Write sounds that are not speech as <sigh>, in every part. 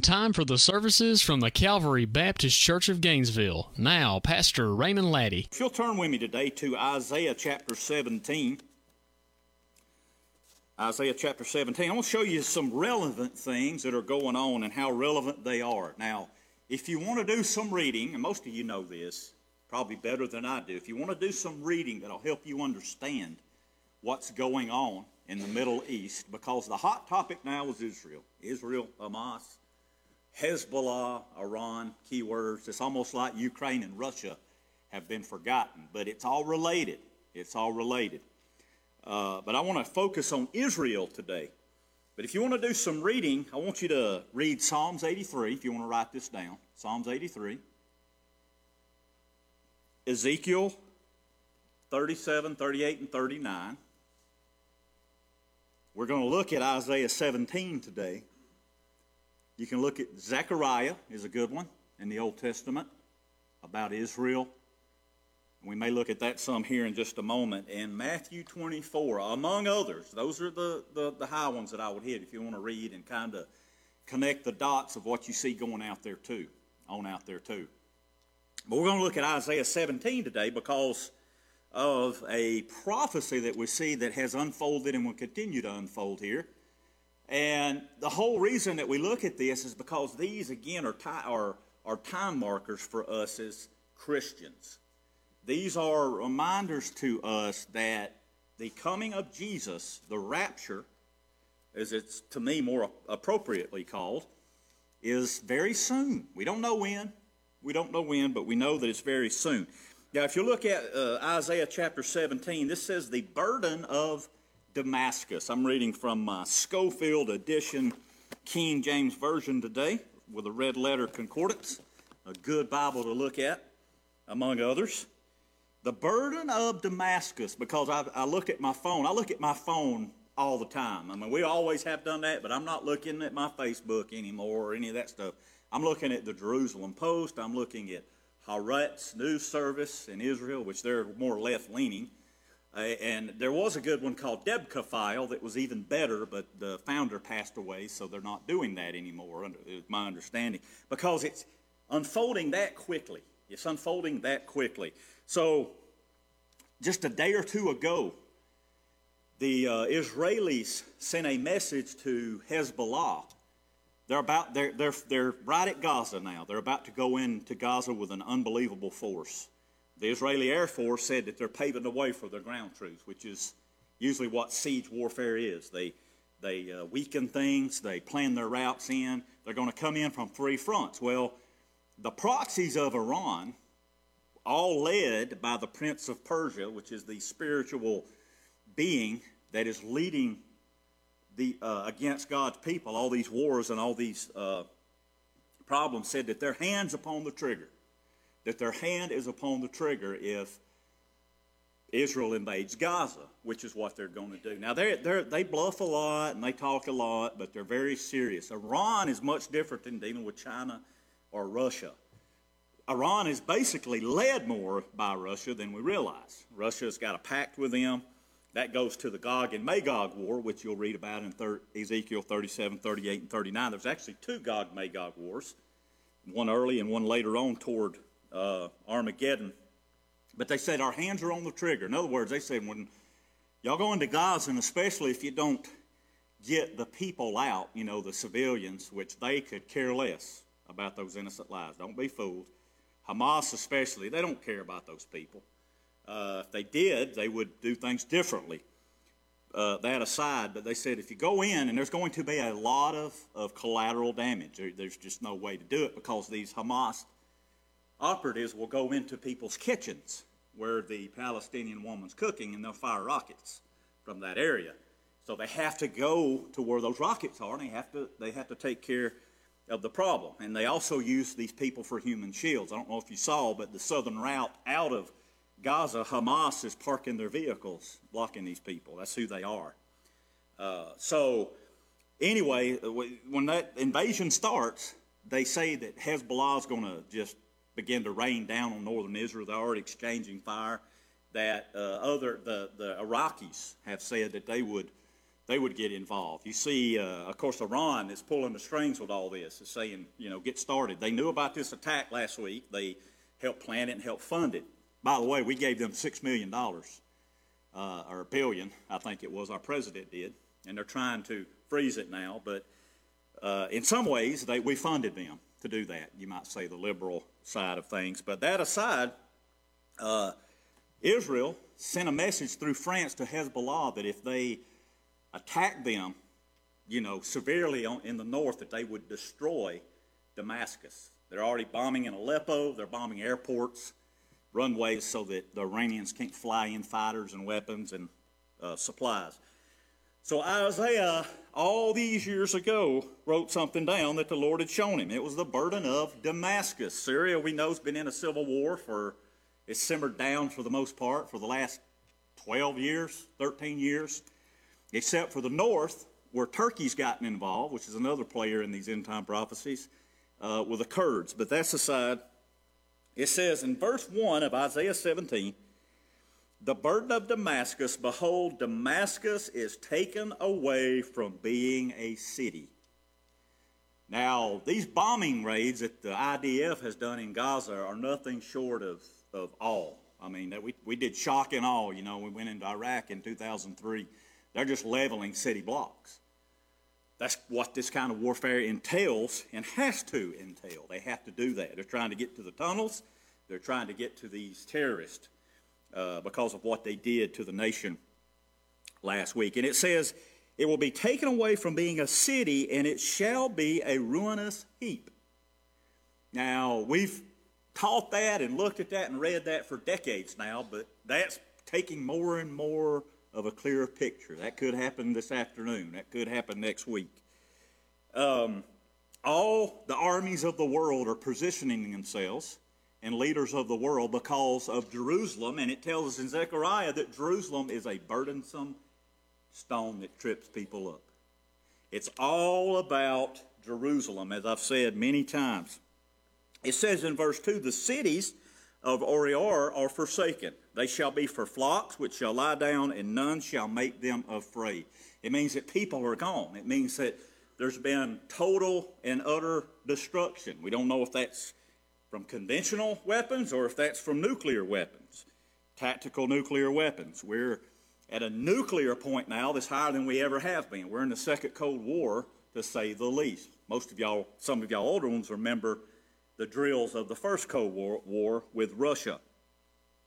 Time for the services from the Calvary Baptist Church of Gainesville. Now, Pastor Raymond Laddie. If you'll turn with me today to Isaiah chapter 17. Isaiah chapter 17. I want to show you some relevant things that are going on and how relevant they are. Now, if you want to do some reading, and most of you know this probably better than I do, if you want to do some reading that'll help you understand what's going on in the Middle East, because the hot topic now is Israel. Israel, Hamas, Hezbollah, Iran, keywords. It's almost like Ukraine and Russia have been forgotten, but it's all related. It's all related. Uh, but I want to focus on Israel today. But if you want to do some reading, I want you to read Psalms 83, if you want to write this down. Psalms 83. Ezekiel 37, 38, and 39. We're going to look at Isaiah 17 today. You can look at Zechariah is a good one in the Old Testament about Israel. We may look at that some here in just a moment. And Matthew 24, among others, those are the, the, the high ones that I would hit if you want to read and kind of connect the dots of what you see going out there too, on out there too. But we're going to look at Isaiah 17 today because of a prophecy that we see that has unfolded and will continue to unfold here. And the whole reason that we look at this is because these, again, are, are, are time markers for us as Christians. These are reminders to us that the coming of Jesus, the rapture, as it's to me more appropriately called, is very soon. We don't know when. We don't know when, but we know that it's very soon. Now, if you look at uh, Isaiah chapter 17, this says the burden of Damascus. I'm reading from uh, my Scofield edition King James Version today with a red letter concordance, a good Bible to look at, among others. The burden of Damascus, because I, I look at my phone, I look at my phone all the time. I mean, we always have done that, but I'm not looking at my Facebook anymore or any of that stuff. I'm looking at the Jerusalem Post. I'm looking at Haaretz news service in Israel, which they're more left leaning. Uh, and there was a good one called Debka File that was even better, but the founder passed away, so they're not doing that anymore, is my understanding, because it's unfolding that quickly. It's unfolding that quickly. So, just a day or two ago, the uh, Israelis sent a message to Hezbollah. They're about they're, they're, they're right at Gaza now. They're about to go into Gaza with an unbelievable force. The Israeli Air Force said that they're paving the way for their ground troops, which is usually what siege warfare is. They, they uh, weaken things, they plan their routes in, they're going to come in from three fronts. Well, the proxies of Iran, all led by the Prince of Persia, which is the spiritual being that is leading the, uh, against God's people, all these wars and all these uh, problems, said that their hands upon the trigger that their hand is upon the trigger if Israel invades Gaza, which is what they're going to do. Now, they they bluff a lot and they talk a lot, but they're very serious. Iran is much different than dealing with China or Russia. Iran is basically led more by Russia than we realize. Russia's got a pact with them. That goes to the Gog and Magog war, which you'll read about in thir- Ezekiel 37, 38, and 39. There's actually two Gog Magog wars, one early and one later on toward uh, Armageddon. But they said, Our hands are on the trigger. In other words, they said, When y'all go into Gaza, and especially if you don't get the people out, you know, the civilians, which they could care less about those innocent lives. Don't be fooled. Hamas, especially, they don't care about those people. Uh, if they did, they would do things differently. Uh, that aside, but they said if you go in, and there's going to be a lot of, of collateral damage, there, there's just no way to do it because these Hamas operatives will go into people's kitchens where the Palestinian woman's cooking and they'll fire rockets from that area. So they have to go to where those rockets are and they have to, they have to take care of the problem. And they also use these people for human shields. I don't know if you saw, but the southern route out of Gaza, Hamas is parking their vehicles, blocking these people. That's who they are. Uh, so, anyway, when that invasion starts, they say that Hezbollah is going to just begin to rain down on northern Israel. They're already exchanging fire. That uh, other the, the Iraqis have said that they would they would get involved. You see, uh, of course, Iran is pulling the strings with all this, is saying, you know, get started. They knew about this attack last week. They helped plan it and helped fund it. By the way, we gave them $6 million, uh, or a billion, I think it was, our president did. And they're trying to freeze it now. But uh, in some ways, they, we funded them to do that. You might say the liberal side of things. But that aside, uh, Israel sent a message through France to Hezbollah that if they attacked them, you know, severely on, in the north, that they would destroy Damascus. They're already bombing in Aleppo. They're bombing airports, runways, so that the Iranians can't fly in fighters and weapons and uh, supplies. So Isaiah, all these years ago, wrote something down that the Lord had shown him. It was the burden of Damascus. Syria, we know, has been in a civil war for, it's simmered down for the most part for the last 12 years, 13 years except for the north, where Turkey's gotten involved, which is another player in these end time prophecies, uh, with the Kurds. But that's aside. It says in verse 1 of Isaiah 17, the burden of Damascus, behold, Damascus is taken away from being a city. Now, these bombing raids that the IDF has done in Gaza are nothing short of, of awe. I mean, that we, we did shock and awe. You know, we went into Iraq in 2003 they're just leveling city blocks. That's what this kind of warfare entails and has to entail. They have to do that. They're trying to get to the tunnels. They're trying to get to these terrorists uh, because of what they did to the nation last week. And it says, It will be taken away from being a city, and it shall be a ruinous heap. Now, we've taught that and looked at that and read that for decades now, but that's taking more and more of a clearer picture. That could happen this afternoon. That could happen next week. Um, all the armies of the world are positioning themselves and leaders of the world because of Jerusalem. And it tells us in Zechariah that Jerusalem is a burdensome stone that trips people up. It's all about Jerusalem, as I've said many times. It says in verse 2 the cities of Aroer are forsaken. They shall be for flocks which shall lie down, and none shall make them afraid. It means that people are gone. It means that there's been total and utter destruction. We don't know if that's from conventional weapons or if that's from nuclear weapons, tactical nuclear weapons. We're at a nuclear point now that's higher than we ever have been. We're in the second Cold War, to say the least. Most of y'all, some of y'all older ones, remember the drills of the first Cold War, war with Russia.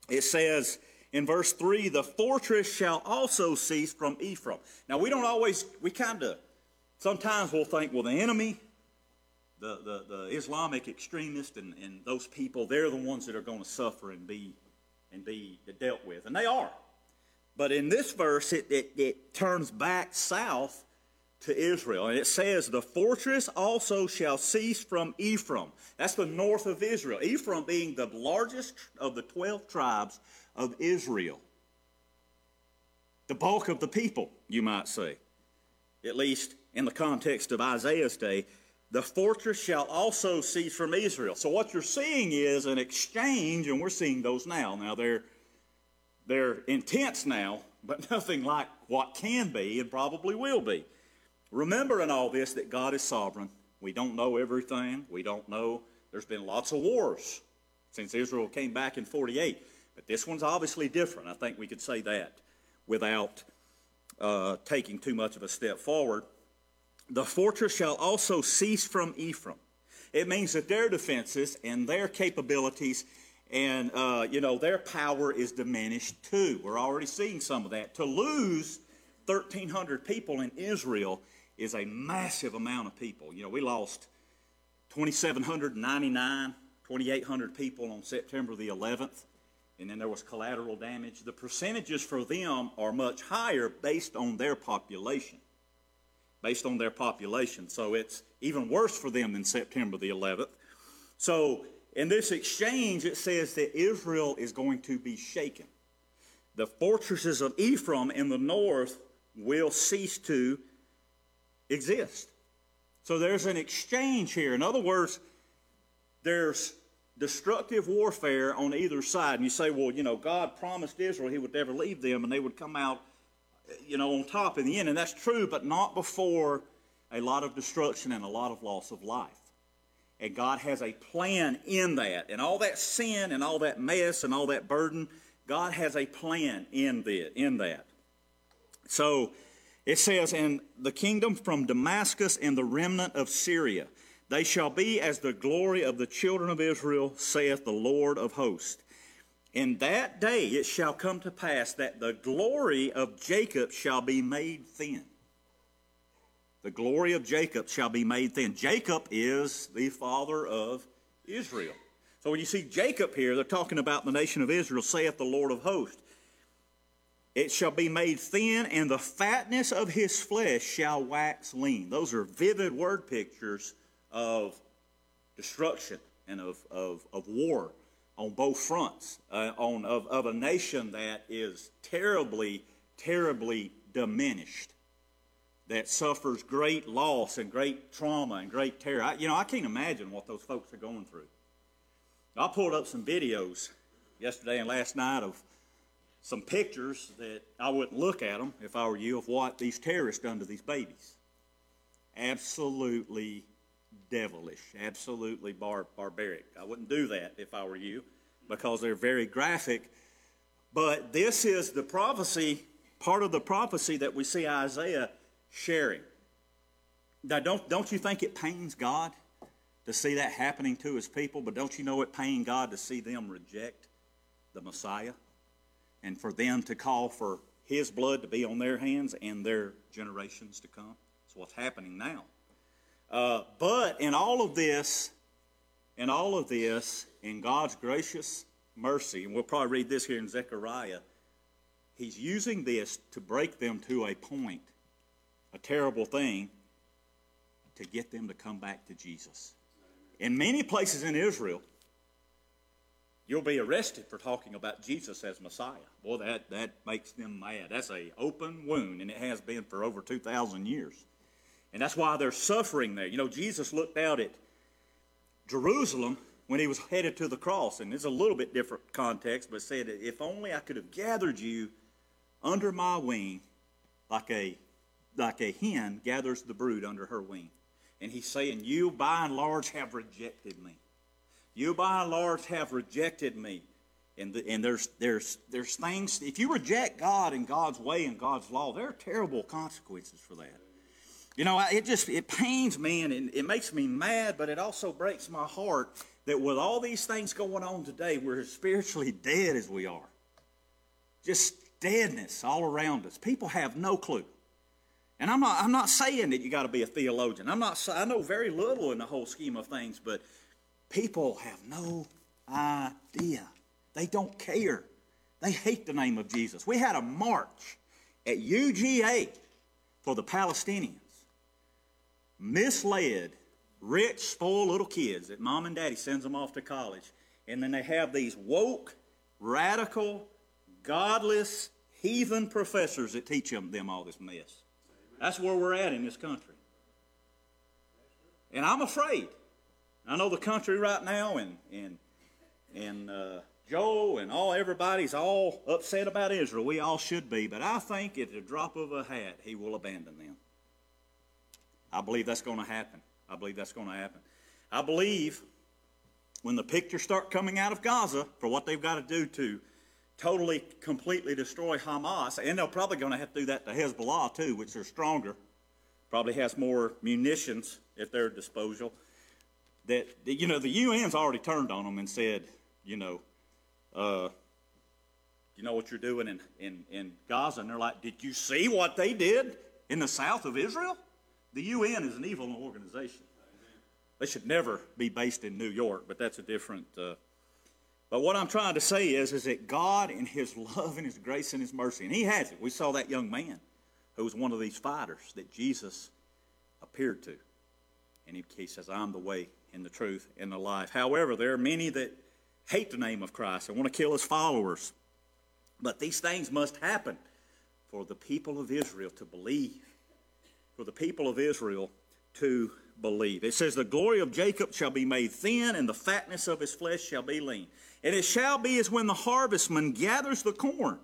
It says in verse 3 the fortress shall also cease from Ephraim. Now, we don't always, we kind of, sometimes we'll think, well, the enemy, the, the, the Islamic extremists, and, and those people, they're the ones that are going to suffer and be, and be dealt with. And they are. But in this verse, it, it, it turns back south to Israel. And it says, The fortress also shall cease from Ephraim. That's the north of Israel. Ephraim being the largest of the 12 tribes of Israel. The bulk of the people, you might say, at least in the context of Isaiah's day. The fortress shall also cease from Israel. So what you're seeing is an exchange, and we're seeing those now. Now they're they're intense now, but <laughs> nothing like what can be and probably will be. Remember in all this that God is sovereign. We don't know everything. We don't know. There's been lots of wars since Israel came back in 48. But this one's obviously different. I think we could say that without uh, taking too much of a step forward. The fortress shall also cease from Ephraim. It means that their defenses and their capabilities and uh, you know their power is diminished too. We're already seeing some of that. To lose 1,300 people in Israel is a massive amount of people. You know, we lost 2,799, 2,800 people on September the 11th, and then there was collateral damage. The percentages for them are much higher based on their population. Based on their population. So it's even worse for them than September the 11th. So in this exchange, it says that Israel is going to be shaken. The fortresses of Ephraim in the north will cease to exist. So there's an exchange here. In other words, there's destructive warfare on either side. And you say, well, you know, God promised Israel he would never leave them and they would come out you know, on top in the end. And that's true, but not before a lot of destruction and a lot of loss of life. And God has a plan in that. And all that sin and all that mess and all that burden, God has a plan in that. In that. So it says, And the kingdom from Damascus and the remnant of Syria, they shall be as the glory of the children of Israel, saith the Lord of hosts. In that day it shall come to pass that the glory of Jacob shall be made thin. The glory of Jacob shall be made thin. Jacob is the father of Israel. So when you see Jacob here, they're talking about the nation of Israel, saith the Lord of hosts. It shall be made thin, and the fatness of his flesh shall wax lean. Those are vivid word pictures of destruction and of, of, of war on both fronts, uh, on, of, of a nation that is terribly, terribly diminished, that suffers great loss and great trauma and great terror. I, you know, I can't imagine what those folks are going through. I pulled up some videos yesterday and last night of some pictures that I wouldn't look at them if I were you of what these terrorists done to these babies. Absolutely devilish, absolutely bar- barbaric. I wouldn't do that if I were you because they're very graphic. But this is the prophecy, part of the prophecy that we see Isaiah sharing. Now, don't, don't you think it pains God to see that happening to his people? But don't you know it pains God to see them reject the Messiah and for them to call for his blood to be on their hands and their generations to come? That's what's happening now. Uh, but in all of this, in all of this, in God's gracious mercy, and we'll probably read this here in Zechariah, He's using this to break them to a point, a terrible thing, to get them to come back to Jesus. In many places in Israel, you'll be arrested for talking about Jesus as Messiah. Boy, that, that makes them mad. That's a open wound, and it has been for over 2,000 years. And that's why they're suffering there. You know, Jesus looked out at Jerusalem when he was headed to the cross, and it's a little bit different context, but said, If only I could have gathered you under my wing like a, like a hen gathers the brood under her wing. And he's saying, You by and large have rejected me. You by and large have rejected me. And, the, and there's, there's, there's things, if you reject God and God's way and God's law, there are terrible consequences for that. You know, it just it pains me and it, it makes me mad, but it also breaks my heart that with all these things going on today, we're spiritually dead as we are. Just deadness all around us. People have no clue. And I'm not, I'm not saying that you got to be a theologian. I'm not, I know very little in the whole scheme of things, but people have no idea. They don't care. They hate the name of Jesus. We had a march at UGA for the Palestinians misled, rich, spoiled little kids that mom and daddy sends them off to college. And then they have these woke, radical, godless, heathen professors that teach them, them all this mess. That's where we're at in this country. And I'm afraid. I know the country right now and, and, and uh, Joe and all everybody's all upset about Israel. We all should be, but I think at the drop of a hat, he will abandon them. I believe that's going to happen. I believe that's going to happen. I believe when the pictures start coming out of Gaza for what they've got to do to totally, completely destroy Hamas, and they're probably going to have to do that to Hezbollah too, which are stronger, probably has more munitions at their disposal. That you know the UN's already turned on them and said, you know, uh, you know what you're doing in, in, in Gaza, and they're like, did you see what they did in the south of Israel? The UN is an evil organization. They should never be based in New York, but that's a different. Uh, but what I'm trying to say is, is that God, in His love and His grace and His mercy, and He has it. We saw that young man who was one of these fighters that Jesus appeared to, and he, he says, "I'm the way and the truth and the life." However, there are many that hate the name of Christ and want to kill His followers. But these things must happen for the people of Israel to believe for the people of Israel to believe. It says, The glory of Jacob shall be made thin, and the fatness of his flesh shall be lean. And it shall be as when the harvestman gathers the corn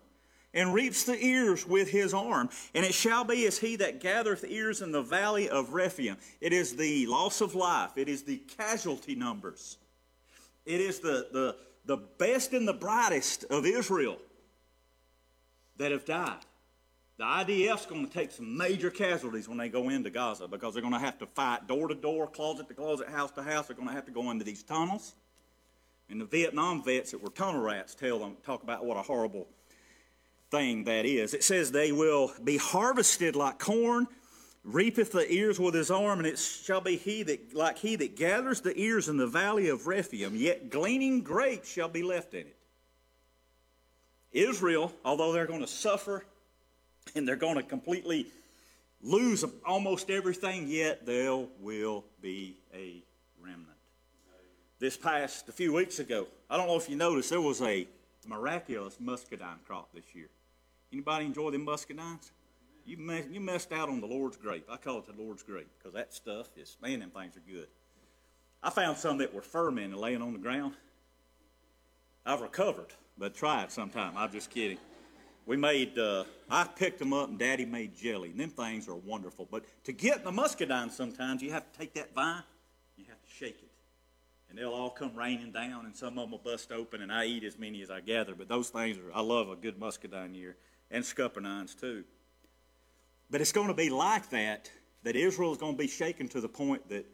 and reaps the ears with his arm. And it shall be as he that gathereth ears in the valley of Rephaim. It is the loss of life, it is the casualty numbers, it is the, the, the best and the brightest of Israel that have died. The IDF's going to take some major casualties when they go into Gaza because they're going to have to fight door to door, closet to closet, house to house. They're going to have to go into these tunnels. And the Vietnam vets that were tunnel rats tell them, talk about what a horrible thing that is. It says they will be harvested like corn, reapeth the ears with his arm, and it shall be he that like he that gathers the ears in the valley of Rephaim, yet gleaning grapes shall be left in it. Israel, although they're going to suffer and they're going to completely lose almost everything, yet there will be a remnant. This past a few weeks ago, I don't know if you noticed, there was a miraculous muscadine crop this year. Anybody enjoy them muscadines? You, mess, you messed out on the Lord's grape. I call it the Lord's grape because that stuff is, man, them things are good. I found some that were fermented laying on the ground. I've recovered, but try it sometime. I'm just kidding. We made, uh, I picked them up and Daddy made jelly. And them things are wonderful. But to get the muscadine sometimes, you have to take that vine, you have to shake it. And they'll all come raining down, and some of them will bust open, and I eat as many as I gather. But those things are, I love a good muscadine year, and scuppernongs too. But it's going to be like that, that Israel is going to be shaken to the point that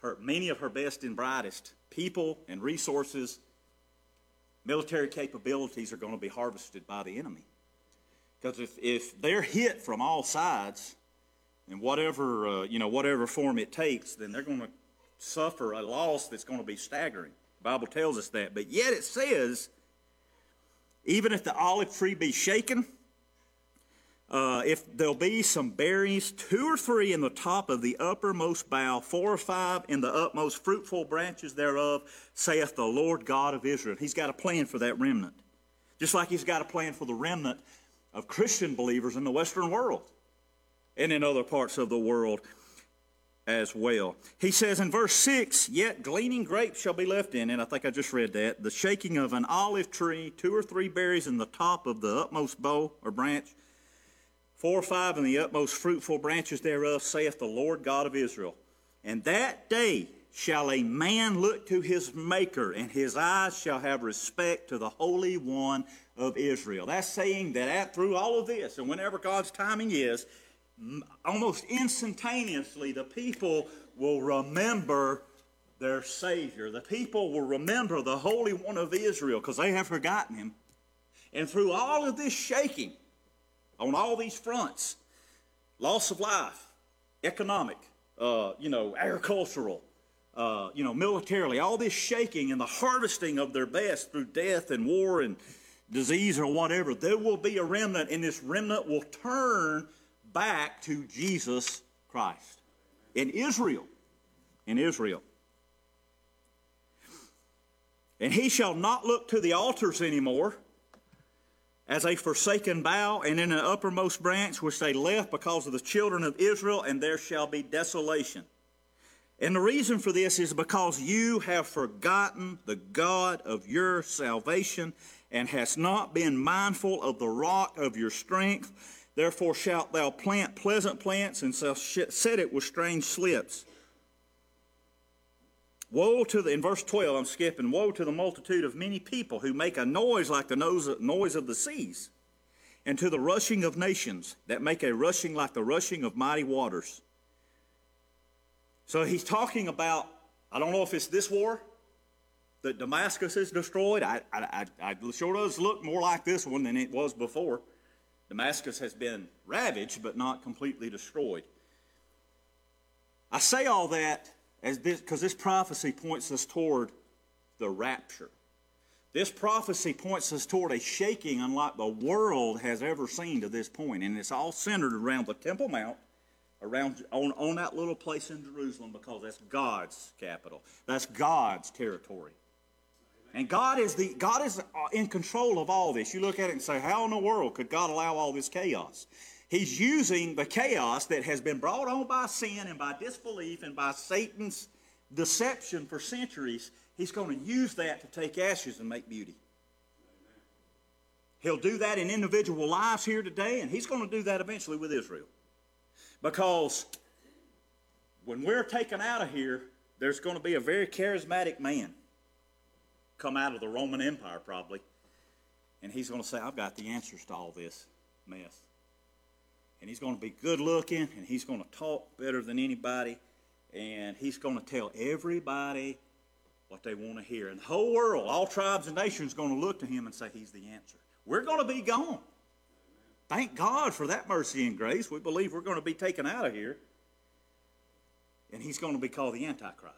her, many of her best and brightest people and resources, military capabilities are going to be harvested by the enemy. Because if, if they're hit from all sides, in whatever, uh, you know, whatever form it takes, then they're going to suffer a loss that's going to be staggering. The Bible tells us that. But yet it says, even if the olive tree be shaken, uh, if there'll be some berries, two or three in the top of the uppermost bough, four or five in the utmost fruitful branches thereof, saith the Lord God of Israel. He's got a plan for that remnant. Just like he's got a plan for the remnant of Christian believers in the Western world and in other parts of the world as well. He says in verse 6, Yet gleaning grapes shall be left in, and I think I just read that, the shaking of an olive tree, two or three berries in the top of the utmost bough or branch, four or five in the utmost fruitful branches thereof, saith the Lord God of Israel. And that day shall a man look to his Maker, and his eyes shall have respect to the Holy One of Israel. That's saying that at, through all of this, and whenever God's timing is, almost instantaneously the people will remember their Savior. The people will remember the Holy One of Israel because they have forgotten Him. And through all of this shaking on all these fronts, loss of life, economic, uh, you know, agricultural, uh, you know, militarily, all this shaking and the harvesting of their best through death and war and disease or whatever, there will be a remnant, and this remnant will turn back to Jesus Christ. In Israel. In Israel. And he shall not look to the altars anymore as a forsaken bough, and in an uppermost branch which they left because of the children of Israel, and there shall be desolation. And the reason for this is because you have forgotten the God of your salvation and hast not been mindful of the rock of your strength. Therefore shalt thou plant pleasant plants and shalt set it with strange slips. Woe to the, in verse 12, I'm skipping, woe to the multitude of many people who make a noise like the noise of the seas, and to the rushing of nations that make a rushing like the rushing of mighty waters. So he's talking about, I don't know if it's this war, that Damascus is destroyed, I, I, I, I sure does look more like this one than it was before. Damascus has been ravaged, but not completely destroyed. I say all that as this because this prophecy points us toward the rapture. This prophecy points us toward a shaking unlike the world has ever seen to this point, and it's all centered around the Temple Mount, around on, on that little place in Jerusalem, because that's God's capital. That's God's territory. And God is, the, God is uh, in control of all this. You look at it and say, how in the world could God allow all this chaos? He's using the chaos that has been brought on by sin and by disbelief and by Satan's deception for centuries. He's going to use that to take ashes and make beauty. He'll do that in individual lives here today, and he's going to do that eventually with Israel. Because when we're taken out of here, there's going to be a very charismatic man come out of the Roman Empire, probably, and he's going to say, I've got the answers to all this mess. And he's going to be good looking, and he's going to talk better than anybody, and he's going to tell everybody what they want to hear. And the whole world, all tribes and nations, going to look to him and say, He's the answer. We're going to be gone. Thank God for that mercy and grace. We believe we're going to be taken out of here. And he's going to be called the Antichrist.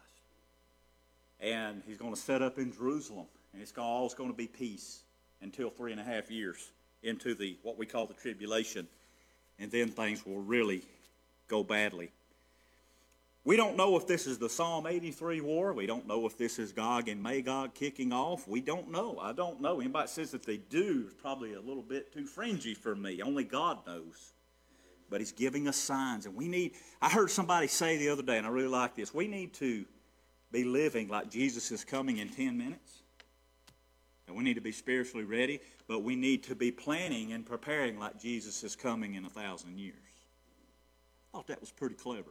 And he's going to set up in Jerusalem. And it's all going to be peace until three and a half years into the what we call the tribulation. And then things will really go badly. We don't know if this is the Psalm 83 war. We don't know if this is Gog and Magog kicking off. We don't know. I don't know. Anybody says that they do is probably a little bit too fringy for me. Only God knows. But He's giving us signs. And we need, I heard somebody say the other day, and I really like this, we need to be living like Jesus is coming in 10 minutes. And we need to be spiritually ready, but we need to be planning and preparing like Jesus is coming in a thousand years. I thought that was pretty clever.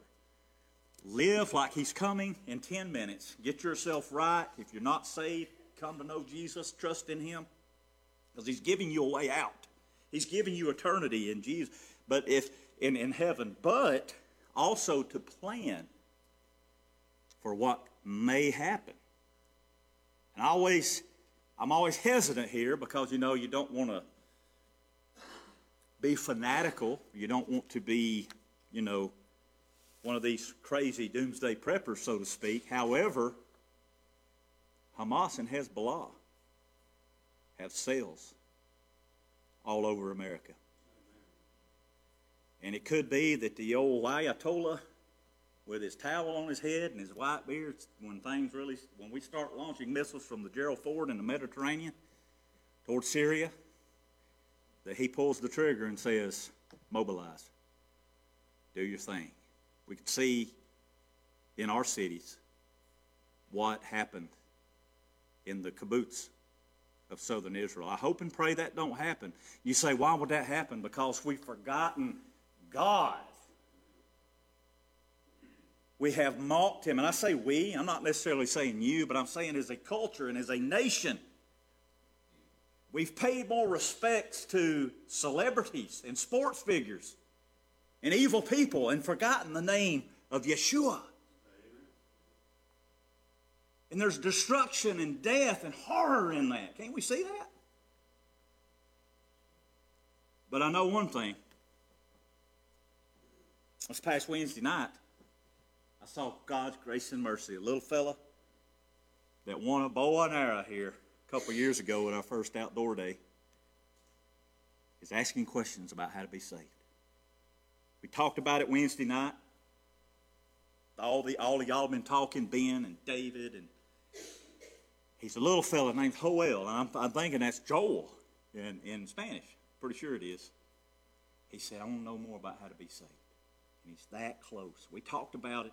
Live like He's coming in 10 minutes. Get yourself right. If you're not saved, come to know Jesus, trust in Him, because He's giving you a way out. He's giving you eternity in Jesus, but if in, in heaven, but also to plan for what may happen. And I always, I'm always hesitant here because you know you don't want to be fanatical. You don't want to be, you know, one of these crazy doomsday preppers, so to speak. However, Hamas and Hezbollah have cells all over America. And it could be that the old Ayatollah, with his towel on his head and his white beard, when things really, when we start launching missiles from the Gerald Ford in the Mediterranean towards Syria, that he pulls the trigger and says, mobilize, do your thing. We could see in our cities what happened in the kibbutz of southern Israel. I hope and pray that don't happen. You say, why would that happen? Because we've forgotten God. We have mocked him. And I say we, I'm not necessarily saying you, but I'm saying as a culture and as a nation. We've paid more respects to celebrities and sports figures and evil people and forgotten the name of Yeshua. And there's destruction and death and horror in that. Can't we see that? But I know one thing. This past Wednesday night, I saw God's grace and mercy. A little fella that won a bow and arrow here a couple years ago at our first outdoor day is asking questions about how to be saved. We talked about it Wednesday night. All the all of y'all have been talking, Ben and David, and he's a little fella named Joel, and I'm, I'm thinking that's Joel in, in Spanish. Pretty sure it is. He said, I want to know more about how to be saved. And he's that close. We talked about it.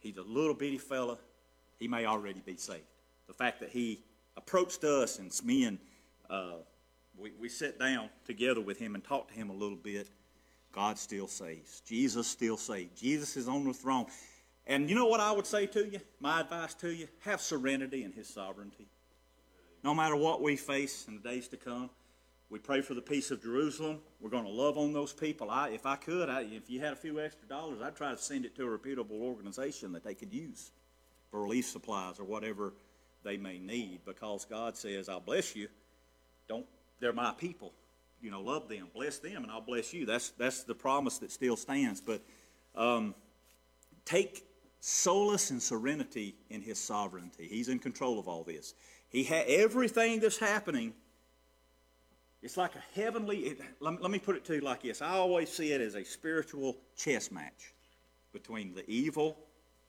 He's a little bitty fella. He may already be saved. The fact that he approached us and me and uh, we, we sat down together with him and talked to him a little bit God still saves. Jesus still saves. Jesus is on the throne. And you know what I would say to you? My advice to you? Have serenity in His sovereignty. No matter what we face in the days to come, we pray for the peace of Jerusalem. We're going to love on those people. I, if I could, I, if you had a few extra dollars, I'd try to send it to a reputable organization that they could use for relief supplies or whatever they may need because God says, I'll bless you. Don't, they're my people you know, love them, bless them, and I'll bless you. That's that's the promise that still stands. But um, take solace and serenity in His sovereignty. He's in control of all this. He had everything that's happening. It's like a heavenly. It, let, let me put it to you like this. I always see it as a spiritual chess match between the evil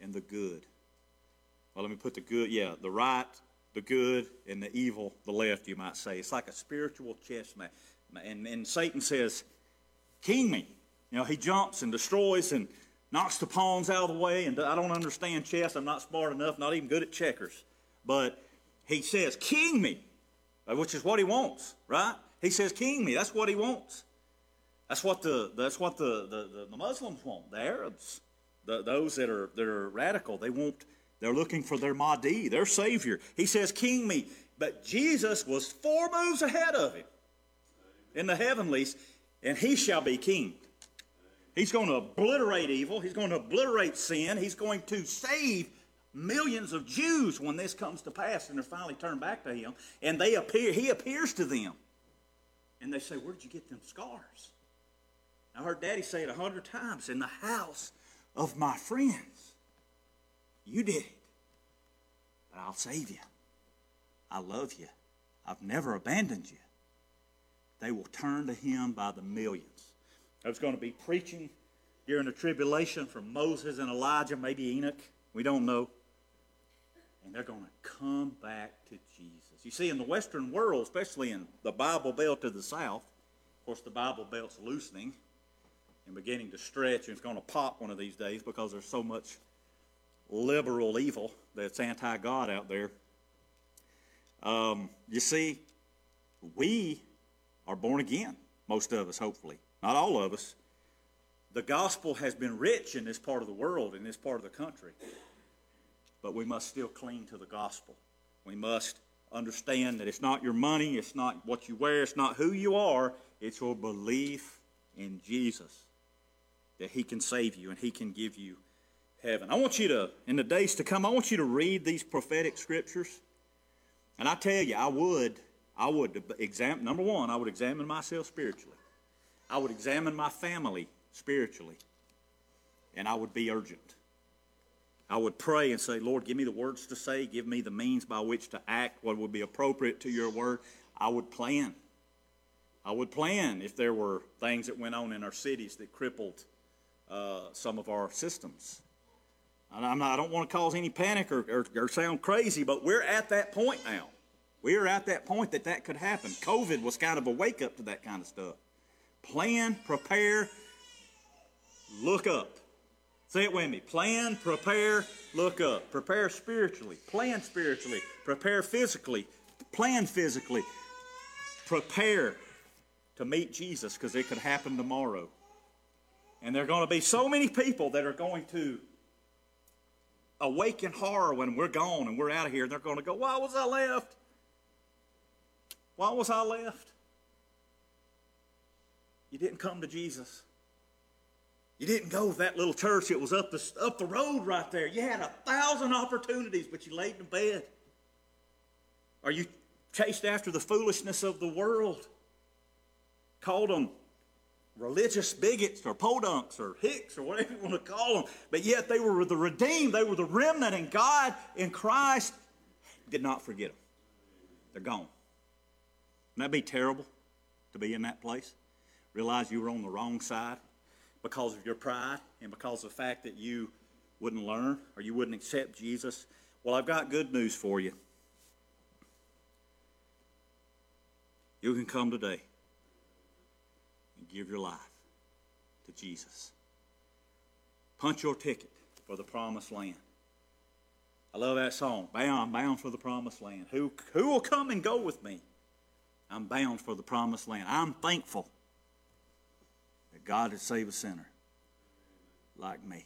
and the good. Well, let me put the good. Yeah, the right, the good, and the evil, the left. You might say it's like a spiritual chess match. And, and Satan says, King me. You know, he jumps and destroys and knocks the pawns out of the way. And I don't understand chess. I'm not smart enough, not even good at checkers. But he says, King me, which is what he wants, right? He says, King me. That's what he wants. That's what the that's what the, the, the Muslims want. The Arabs, the, those that are that are radical, they want they're looking for their Mahdi, their Savior. He says, King me. But Jesus was four moves ahead of him in the heavenlies, and he shall be king. He's going to obliterate evil. He's going to obliterate sin. He's going to save millions of Jews when this comes to pass and they're finally turned back to him. And they appear, he appears to them. And they say, Where did you get them scars? I heard Daddy say it a hundred times in the house of my friends. You did it. But I'll save you. I love you. I've never abandoned you. They will turn to him by the millions. There's going to be preaching during the tribulation from Moses and Elijah, maybe Enoch. We don't know. And they're going to come back to Jesus. You see, in the Western world, especially in the Bible Belt to the south, of course, the Bible Belt's loosening and beginning to stretch, and it's going to pop one of these days because there's so much liberal evil that's anti God out there. Um, you see, we are born again, most of us, hopefully. Not all of us. The gospel has been rich in this part of the world, in this part of the country. But we must still cling to the gospel. We must understand that it's not your money, it's not what you wear, it's not who you are, it's your belief in Jesus that He can save you and He can give you heaven. I want you to, in the days to come, I want you to read these prophetic scriptures. And I tell you, I would, I would examine, number one, I would examine myself spiritually. I would examine my family spiritually. And I would be urgent. I would pray and say, Lord, give me the words to say, give me the means by which to act, what would be appropriate to your word. I would plan. I would plan if there were things that went on in our cities that crippled uh, some of our systems. Not, i don't want to cause any panic or, or, or sound crazy, but we're at that point now. We are at that point that that could happen. COVID was kind of a wake up to that kind of stuff. Plan, prepare, look up. Say it with me. Plan, prepare, look up. Prepare spiritually. Plan spiritually. Prepare physically. Plan physically. Prepare to meet Jesus because it could happen tomorrow. And there are going to be so many people that are going to awaken horror when we're gone and we're out of here. They're going to go, Why was I left? Why was I left? You didn't come to Jesus. You didn't go to that little church. It was up the, up the road right there. You had a thousand opportunities, but you laid in bed. Are you chased after the foolishness of the world? Called them religious bigots or podunks or hicks or whatever you want to call them. But yet they were the redeemed. They were the remnant, and God in Christ did not forget them. They're gone. Wouldn't that be terrible to be in that place? Realize you were on the wrong side because of your pride and because of the fact that you wouldn't learn or you wouldn't accept Jesus. Well, I've got good news for you. You can come today and give your life to Jesus. Punch your ticket for the promised land. I love that song. Bound, bound for the promised land. Who, who will come and go with me? I'm bound for the promised land. I'm thankful that God had saved a sinner like me.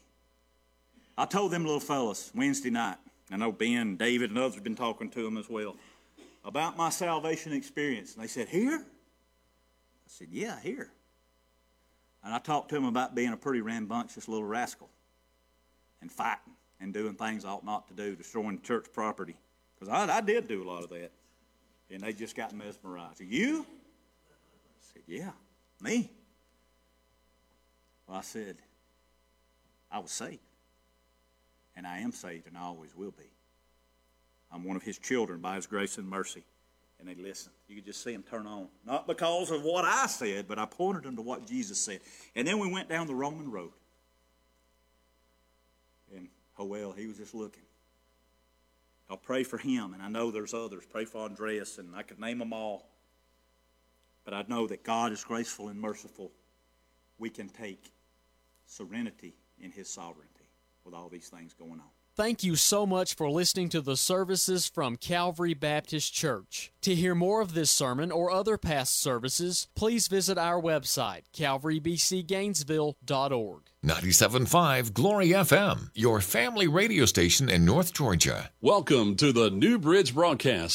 I told them little fellas Wednesday night, I know Ben, David, and others have been talking to them as well, about my salvation experience. And they said, Here? I said, Yeah, here. And I talked to them about being a pretty rambunctious little rascal and fighting and doing things I ought not to do, destroying church property. Because I, I did do a lot of that. And they just got mesmerized. You? I said, Yeah, me. Well, I said, I was saved. And I am saved, and I always will be. I'm one of his children by his grace and mercy. And they listened. You could just see them turn on. Not because of what I said, but I pointed them to what Jesus said. And then we went down the Roman road. And Joel, he was just looking. I'll pray for him, and I know there's others. Pray for Andreas, and I could name them all. But I know that God is graceful and merciful. We can take serenity in his sovereignty with all these things going on. Thank you so much for listening to the services from Calvary Baptist Church. To hear more of this sermon or other past services, please visit our website, calvarybcgainesville.org. 97.5 Glory FM, your family radio station in North Georgia. Welcome to the New Bridge broadcast.